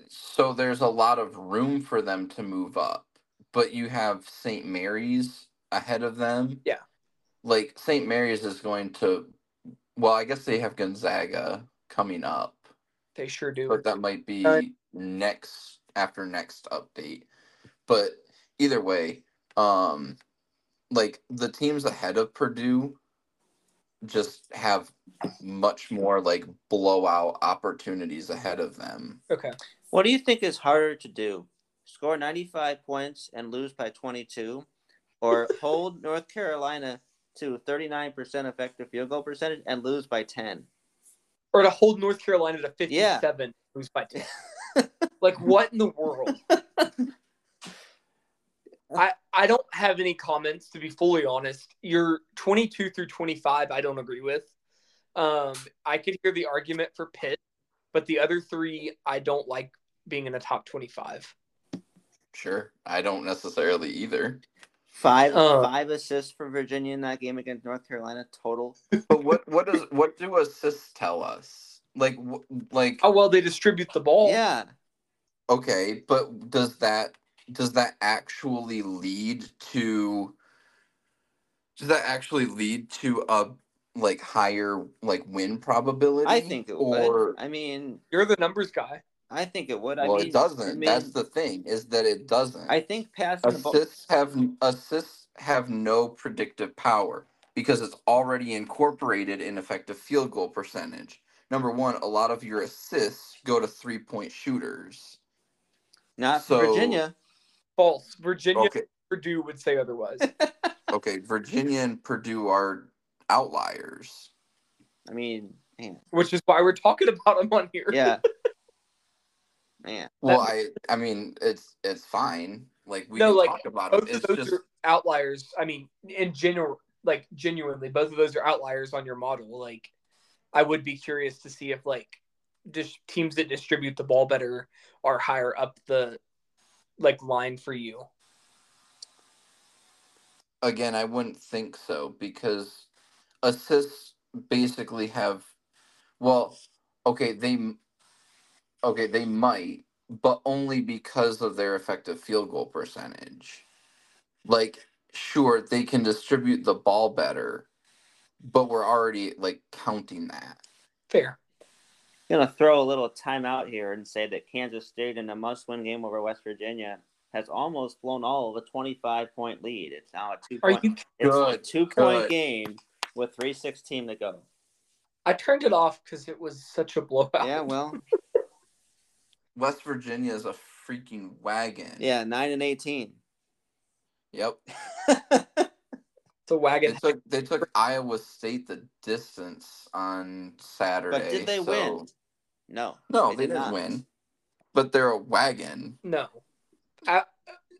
so there's a lot of room for them to move up, but you have St. Mary's ahead of them. Yeah. Like St. Mary's is going to, well, I guess they have Gonzaga coming up, They sure do. but that might be Uh, next after next update. But either way, um, like the teams ahead of Purdue just have much more like blowout opportunities ahead of them. Okay. What do you think is harder to do? Score 95 points and lose by 22, or *laughs* hold North Carolina to 39% effective field goal percentage and lose by 10? Or to hold North Carolina to 57, lose by 10. *laughs* like, what in the world? *laughs* I, I don't have any comments, to be fully honest. Your 22 through 25, I don't agree with. Um, I could hear the argument for Pitt, but the other three, I don't like being in the top 25. Sure, I don't necessarily either. Five Uh. five assists for Virginia in that game against North Carolina total. But what what does what do assists tell us? Like wh- like How well they distribute the ball. Yeah, okay, but does that does that actually lead to does that actually lead to a like higher like win probability? I think it or would. I mean, You're the numbers guy. I think it would. I well, mean, it doesn't. I mean, That's the thing is that it doesn't. I think passing the ball. assists have assists have no predictive power because it's already incorporated in effective field goal percentage. Number one, a lot of your assists go to three point shooters. Not so- for Virginia. False. Virginia, Okay, Purdue would say otherwise. *laughs* okay. Virginia and Purdue are outliers. I mean, man, which is why we're talking about them on here. yeah, *laughs* man. Well, I I mean it's it's fine. Like we no, like, talk about both it. Of those just... are outliers. I mean, in general, like genuinely, both of those are outliers on your model. Like, I would be curious to see if like dis- teams that distribute the ball better are higher up the like line for you. again, I wouldn't think so because assists basically have, well, okay, they, okay, they might, but only because of their effective field goal percentage. Like, sure, they can distribute the ball better, but we're already like counting that. Fair. Gonna throw a little timeout here and say that Kansas State in a must-win game over West Virginia has almost blown all of a 25-point lead. It's now a two Are point. you? It's a two-point good. game with three sixteen to go. I turned it off because it was such a blowout. Yeah, well, *laughs* West Virginia is a freaking wagon. yeah, nine and eighteen. Yep. it's a wagon. They took they took Iowa State the distance on Saturday. but did they so- win? No, No, They they, did didn't not. win. But they're a wagon. No, I,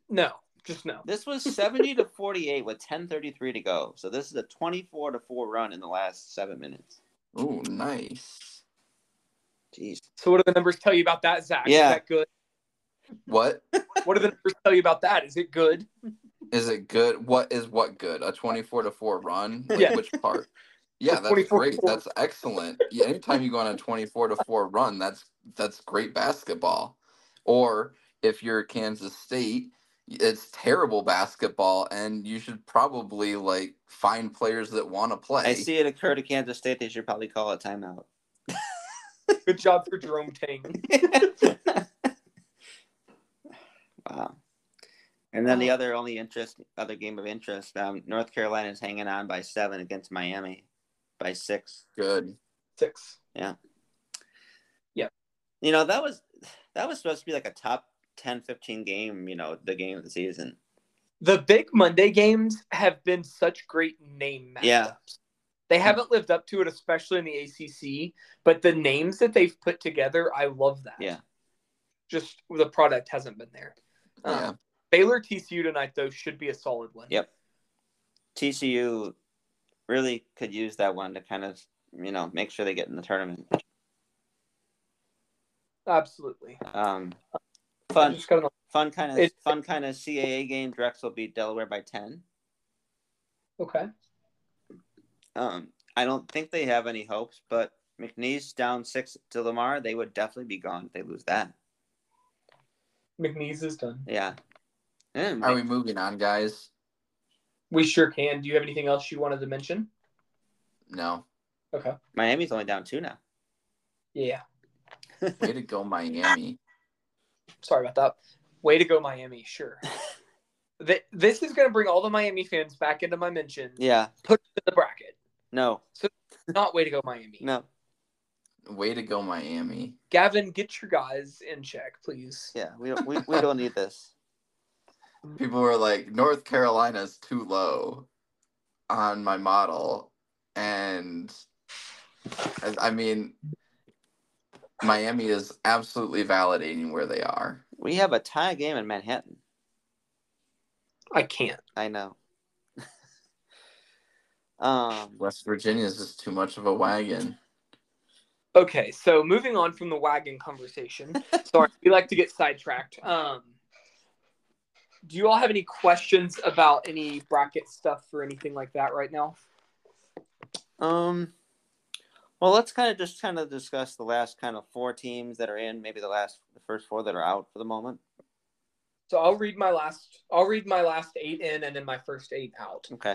no, just no. this was seventy to forty-eight with ten thirty-three to go. So this is a twenty-four to four run in the last seven minutes. Oh, nice. Jeez. So what do the numbers tell you about that, Zach? Yeah. Is that good? What What do the numbers tell you about that? Is it good? is it good? What is what good? A twenty-four to four run? Like Yeah. which part? *laughs* Yeah, that's great. four. That's excellent. Yeah, anytime you go on a twenty-four to four run, that's that's great basketball. Or if you're Kansas State, it's terrible basketball, and you should probably like find players that want to play. I see it occur to Kansas State. They should probably call a timeout. *laughs* Good job for Jerome Tang. *laughs* wow. And then the other only interest, other game of interest, um, North Carolina is hanging on by seven against Miami, by six. Good. Six. Yeah. Yeah. You know that was that was supposed to be like a top 10, 15 game. You know, the game of the season. The big Monday games have been such great name matchups. Yeah. They haven't lived up to it, especially in the ACC. But the names that they've put together, I love that. Yeah. Just the product hasn't been there. Yeah. Um, Baylor TCU tonight though should be a solid one. Yep. TCU really could use that one to kind of you know make sure they get in the tournament. Absolutely. Um, fun, just got an- fun kind of It- fun kind of CAA game. Drexel beat Delaware by ten. Okay. Um, I don't think they have any hopes, but McNeese down six to Lamar, they would definitely be gone if they lose that. McNeese is done. Yeah. And Are we moving on, guys? We sure can. Do you have anything else you wanted to mention? No. Okay. Miami's only down two now. Yeah. *laughs* Way to go, Miami. Sorry about that. Way to go, Miami. Sure. *laughs* Th- this is going to bring all the Miami fans back into my mention. Yeah. Put it in the bracket. No. So not way to go, Miami. No. Way to go, Miami. Gavin, get your guys in check, please. Yeah. We don't. We, we don't need this. People were like, North Carolina's too low on my model. And I, I mean, Miami is absolutely validating where they are. We have a tie game in Manhattan. I can't. I know. *laughs* um. West Virginia is just too much of a wagon. Okay, so moving on from the wagon conversation. *laughs* Sorry, we like to get sidetracked. Um, do you all have any questions about any bracket stuff or anything like that right now? Um. Well, let's kind of just kind of discuss the last kind of four teams that are in, maybe the last, the first four that are out for the moment. So I'll read my last. I'll read my last eight in, and then my first eight out. Okay.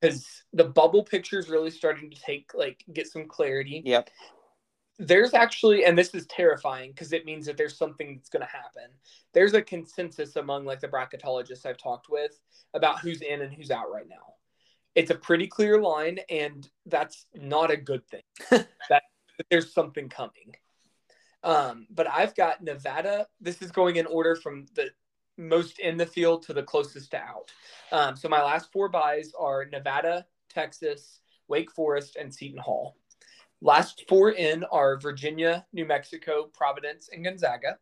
Because the bubble picture is really starting to take like get some clarity. Yep. There's actually, and this is terrifying because it means that there's something that's going to happen. There's a consensus among like the bracketologists I've talked with about who's in and who's out right now. It's a pretty clear line, and that's not a good thing. *laughs* that there's something coming. Um, but I've got Nevada. This is going in order from the most in the field to the closest to out. Um, so my last four buys are Nevada, Texas, Wake Forest, and Seton Hall. Last four in are Virginia, New Mexico, Providence, and Gonzaga.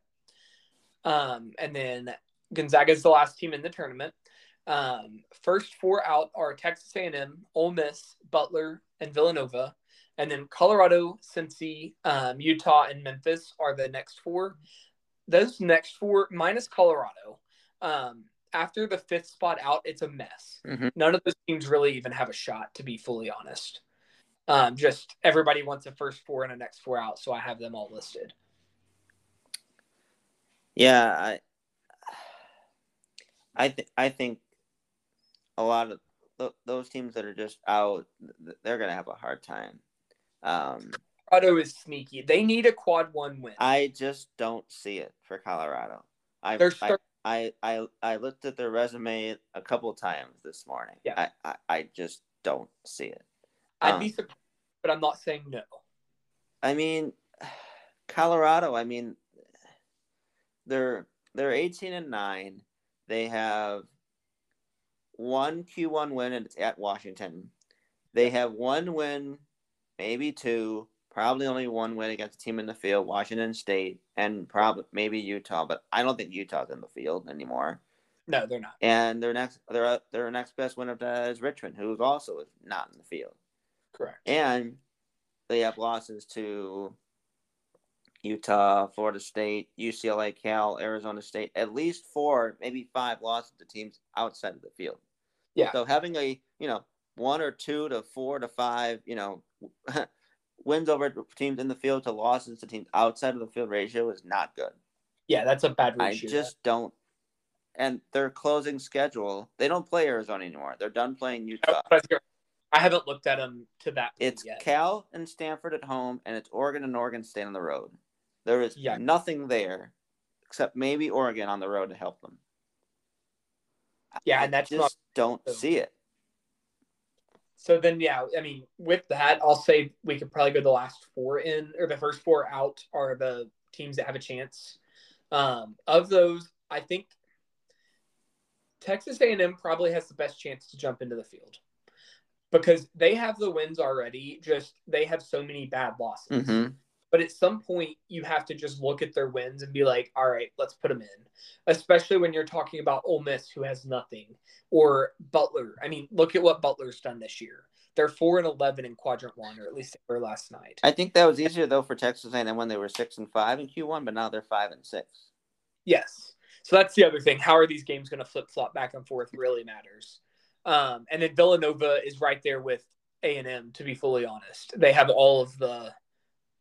Um, and then Gonzaga is the last team in the tournament. Um, first four out are Texas A&M, Ole Miss, Butler, and Villanova. And then Colorado, Cincy, um, Utah, and Memphis are the next four. Those next four, minus Colorado, um, after the fifth spot out, it's a mess. Mhm. None of those teams really even have a shot, to be fully honest. Um, just everybody wants a first four and a next four out, so I have them all listed. Yeah, I, I, th- I think a lot of th- those teams that are just out, they're gonna have a hard time. Um, Colorado is sneaky. They need a quad one win. I just don't see it for Colorado. I, I, I, I, I looked at their resume a couple times this morning. Yeah. I, I, I just don't see it. I'd um, be surprised, but I'm not saying no. I mean, *sighs* Colorado. I mean, they're they're eighteen and nine. They have one Q one win, and it's at Washington. They have one win, maybe two, probably only one win against a team in the field, Washington State, and probably maybe Utah. But I don't think Utah's in the field anymore. No, they're not. And their next their their next best win of that is Richmond, who's also not in the field. Correct. And they have losses to Utah, Florida State, UCLA, Cal, Arizona State. At least four, maybe five losses to teams outside of the field. Yeah. So having a you know one or two to four to five, you know, *laughs* wins over teams in the field to losses to teams outside of the field ratio is not good. Yeah, that's a bad ratio. I ratio. just don't. And their closing schedule, they don't play Arizona anymore. They're done playing Utah. Oh, I haven't looked at them to that It's yet. Cal and Stanford at home, and it's Oregon and Oregon State on the road. There is Yeah. nothing there except maybe Oregon on the road to help them. Yeah, I and that's just not- don't see it. So then, yeah, I mean, with that, I'll say we could probably go the last four in, or the first four out are the teams that have a chance. Um, of those, I think Texas A&M probably has the best chance to jump into the field. Because they have the wins already. Just they have so many bad losses. Mm-hmm. But at some point, you have to just look at their wins and be like, all right, let's put them in. Especially when you're talking about Ole Miss, who has nothing, or Butler. I mean, look at what Butler's done this year. They're four and eleven in quadrant one, or at least they were last night. I think that was easier though for Texas A&M when they were six and five in Q1, but now they're five and six. Yes. So that's the other thing. How are these games going to flip flop back and forth really matters. Um, and then Villanova is right there with A and M. To be fully honest, they have all of the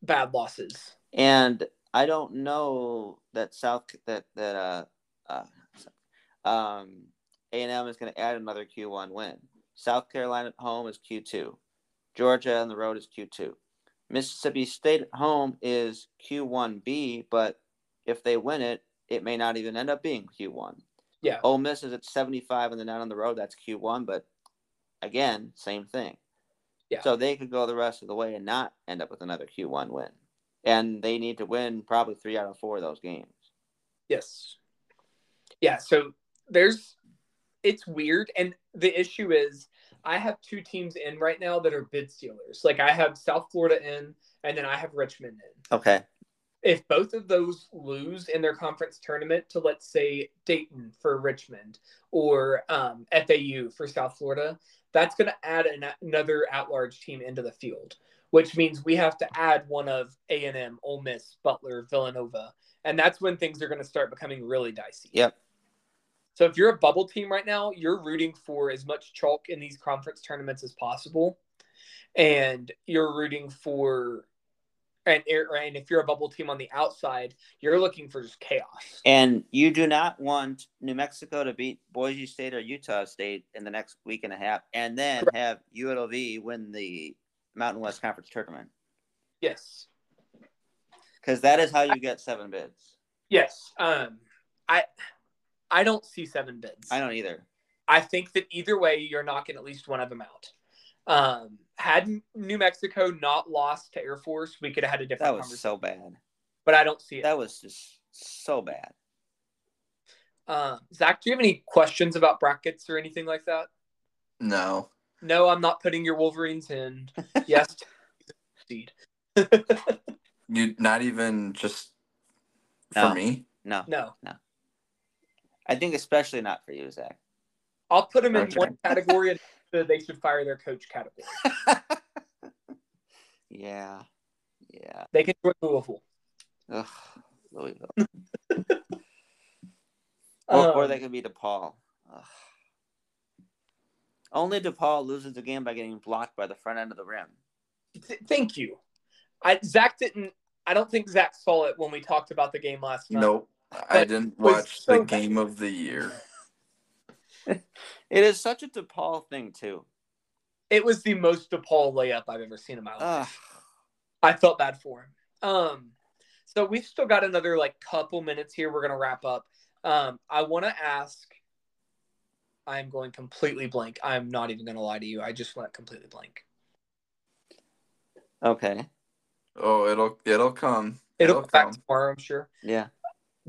bad losses. And I don't know that South that that uh, uh um A and M is going to add another Q1 win. South Carolina at home is Q2. Georgia on the road is Q2. Mississippi State at home is Q1B, but if they win it, it may not even end up being Q1. Yeah. Ole Miss is at 75 and then out on the road, that's Q1, but again, same thing. Yeah. So they could go the rest of the way and not end up with another Q1 win. And they need to win probably three out of four of those games. Yes. Yeah. So there's, it's weird. And the issue is, I have two teams in right now that are bid stealers. Like I have South Florida in, and then I have Richmond in. Okay. If both of those lose in their conference tournament to, let's say, Dayton for Richmond or um, FAU for South Florida, that's going to add an, another at-large team into the field, which means we have to add one of A&M, Ole Miss, Butler, Villanova, and that's when things are going to start becoming really dicey. Yep. So if you're a bubble team right now, you're rooting for as much chalk in these conference tournaments as possible, and you're rooting for. And, and if you're a bubble team on the outside, you're looking for just chaos. And you do not want New Mexico to beat Boise State or Utah State in the next week and a half, and then Correct. have UNLV win the Mountain West Conference tournament, Yes. because that is how you get seven bids. Yes. Um, I I don't see seven bids. I don't either. I think that either way, you're knocking at least one of them out. Um, had New Mexico not lost to Air Force, we could have had a different That was conversation. so bad. but I don't see it. That was just so bad. Um, Zach, do you have any questions about brackets or anything like that? No. No, I'm not putting your Wolverines in. *laughs* Yes, seed. You not even just for No. me. No, No, No. I think especially not for you, Zach. I'll put them in Okay. one category, and the they should fire their coach category. *laughs* yeah, yeah. They can join Louisville. Ugh, Louisville. *laughs* Or, or Um, they could be DePaul. Ugh. Only DePaul loses the game by getting blocked by the front end of the rim. th- thank you. I Zach didn't. I don't think Zach saw it when we talked about the game last night. Nope. I didn't watch so the game of the year. *laughs* It is such a DePaul thing too. It was the most DePaul layup I've ever seen in my life. Ugh. I felt bad for him. Um, so we've still got another like couple minutes here. We're gonna wrap up. Um, I want to ask. I'm going completely blank. I'm not even gonna lie to you. I just went completely blank. Okay. Oh, it'll it'll come. It'll, It'll come back tomorrow, I'm sure. Yeah.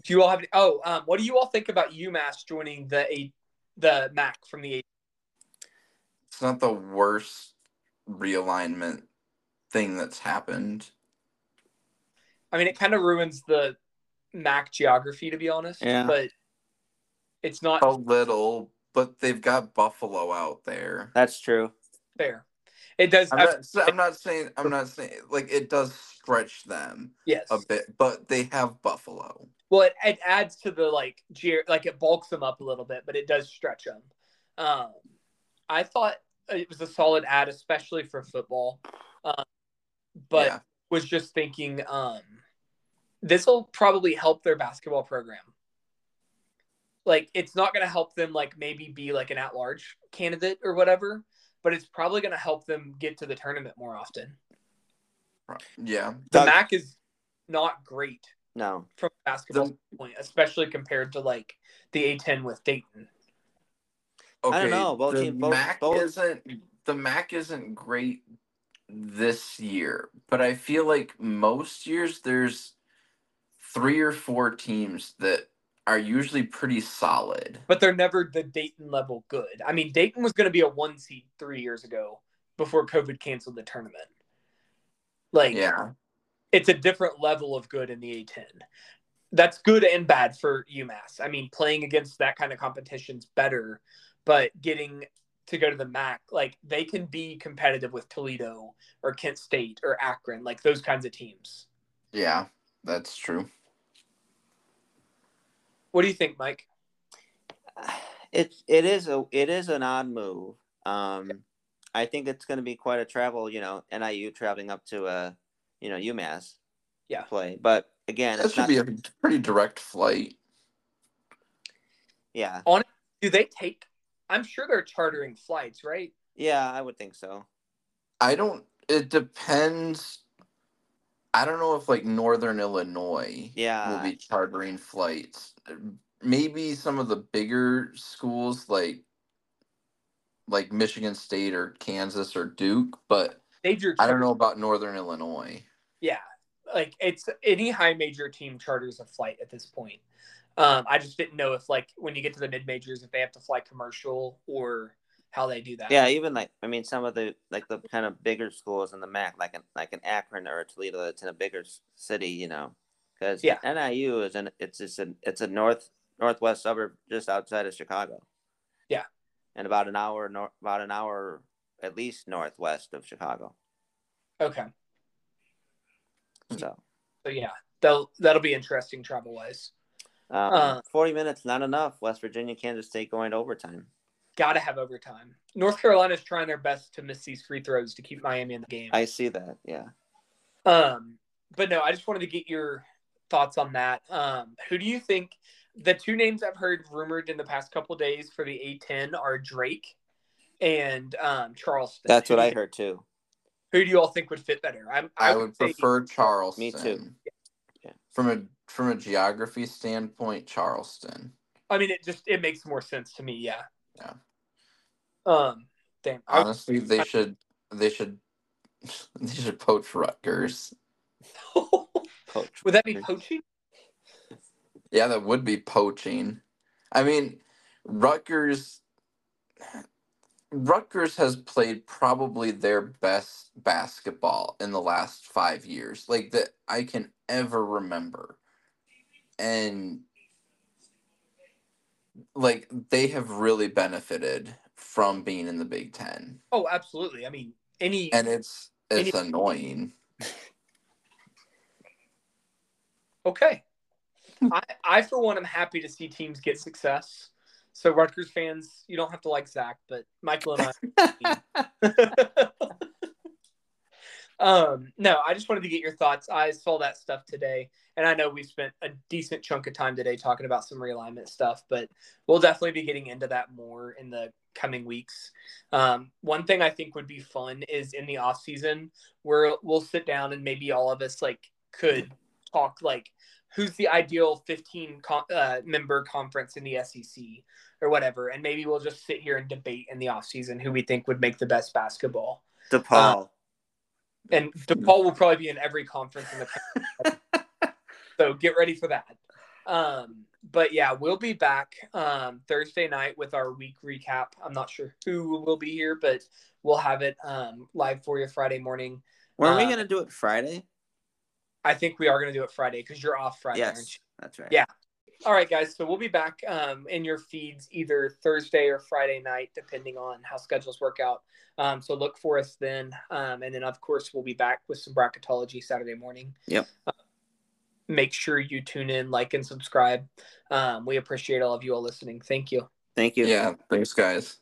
Do you all have? Oh, um, what do you all think about UMass joining the eight, the MAC from the eight? It's not the worst realignment thing that's happened. I mean, it kind of ruins the MAC geography, to be honest. Yeah. But it's not A little, but they've got Buffalo out there. That's true. fair. It does. I'm not, I'm not saying I'm not saying like it does stretch them yes. a bit, but they have Buffalo. Well, it, it adds to the like ge- like it bulks them up a little bit, but it does stretch them. Um, I thought it was a solid ad, especially for football. Um, but yeah. was just thinking, um, this will probably help their basketball program. Like, it's not going to help them like maybe be like an at-large candidate or whatever, but it's probably going to help them get to the tournament more often. Yeah. The Doug- MAC is not great No. from a basketball The- point, especially compared to like the A10 with Dayton. Okay. I don't know, both the team- both- Mac both- isn't the Mac isn't great this year, but I feel like most years there's three or four teams that are usually pretty solid. but they're never the Dayton level good. I mean, Dayton was going to be a one seed three years ago before COVID canceled the tournament. Like, Yeah. It's a different level of good in the A10. That's good and bad for UMass. I mean, playing against that kind of competition's better, but getting to go to the MAC, like they can be competitive with Toledo or Kent State or Akron, like those kinds of teams. Yeah, that's true. What do you think, Mike? *sighs* It it is a it is an odd move. Um, I think it's going to be quite a travel. You know, NIU traveling up to uh, you know, UMass. Yeah. Play, but again, That it's should not. be a pretty direct flight. yeah, Do they take? I'm sure they're chartering flights, right? yeah, I would think so. I don't. It depends. I don't know if like Northern Illinois Yeah. will be chartering flights. Maybe some of the bigger schools like like Michigan State or Kansas or Duke, but I don't know about Northern Illinois. Yeah, like it's any high major team charters a flight at this point. Um, I just didn't know if like when you get to the mid majors, if they have to fly commercial or how they do that. Yeah, even like I mean, some of the like the kind of bigger schools in the MAC, like an like an Akron or a Toledo, that's in a bigger city, you know, because Yeah. NIU is in it's just a it's a north northwest suburb just outside of Chicago. Yeah. and about an hour nor- about an hour at least northwest of Chicago. Okay. So So yeah, that'll that'll be interesting travel wise. um, Uh, forty minutes not enough. West Virginia, Kansas State going to overtime. Got to have overtime. North Carolina's trying their best to miss these free throws to keep Miami in the game. I see that. Yeah. Um, but no, I just wanted to get your thoughts on that. Um, who do you think the two names I've heard rumored in the past couple days for the A10 are Drake and um, Charleston? That's what I heard too. Who do you all think would fit better? I'm, I, would say- prefer Charleston. Me too. Yeah. From a from a geography standpoint, Charleston. I mean, it just it makes more sense to me. Yeah. Yeah. Um. Damn. I- Honestly, they should they should *laughs* they should poach Rutgers. *laughs* Coach. would that be poaching? Yeah, that would be poaching. I mean, Rutgers Rutgers has played probably their best basketball in the last 5 years, like that I can ever remember. And like they have really benefited from being in the Big 10. Oh, absolutely. I mean, any And it's it's Any- annoying. *laughs* Okay. I, I, for one, am happy to see teams get success. So, Rutgers fans, you don't have to like Zach, but Michael and I. *laughs* *laughs* um, no, I just wanted to get your thoughts. I saw that stuff today, and I know we spent a decent chunk of time today talking about some realignment stuff, but we'll definitely be getting into that more in the coming weeks. Um, one thing I think would be fun is in the off season where we'll sit down and maybe all of us like could talk like who's the ideal 15 co- uh, member conference in the SEC or whatever, and maybe we'll just sit here and debate in the off season who we think would make the best basketball. DePaul. And DePaul will probably be in every conference in the country. *laughs* so get ready for that. Um, but yeah, we'll be back um, Thursday night with our week recap. I'm not sure who will be here, but we'll have it um, live for you Friday morning. Were we uh, gonna do it Friday? I think we are going to do it Friday because you're off Friday. aren't you? Yes, that's right. Yeah. All right, guys. So we'll be back um, in your feeds either Thursday or Friday night, depending on how schedules work out. Um, so look for us then. Um, and then, of course, we'll be back with some bracketology Saturday morning. Yep. Uh, make sure you tune in, like, and subscribe. Um, we appreciate all of you all listening. Thank you. Thank you. Yeah, thanks guys.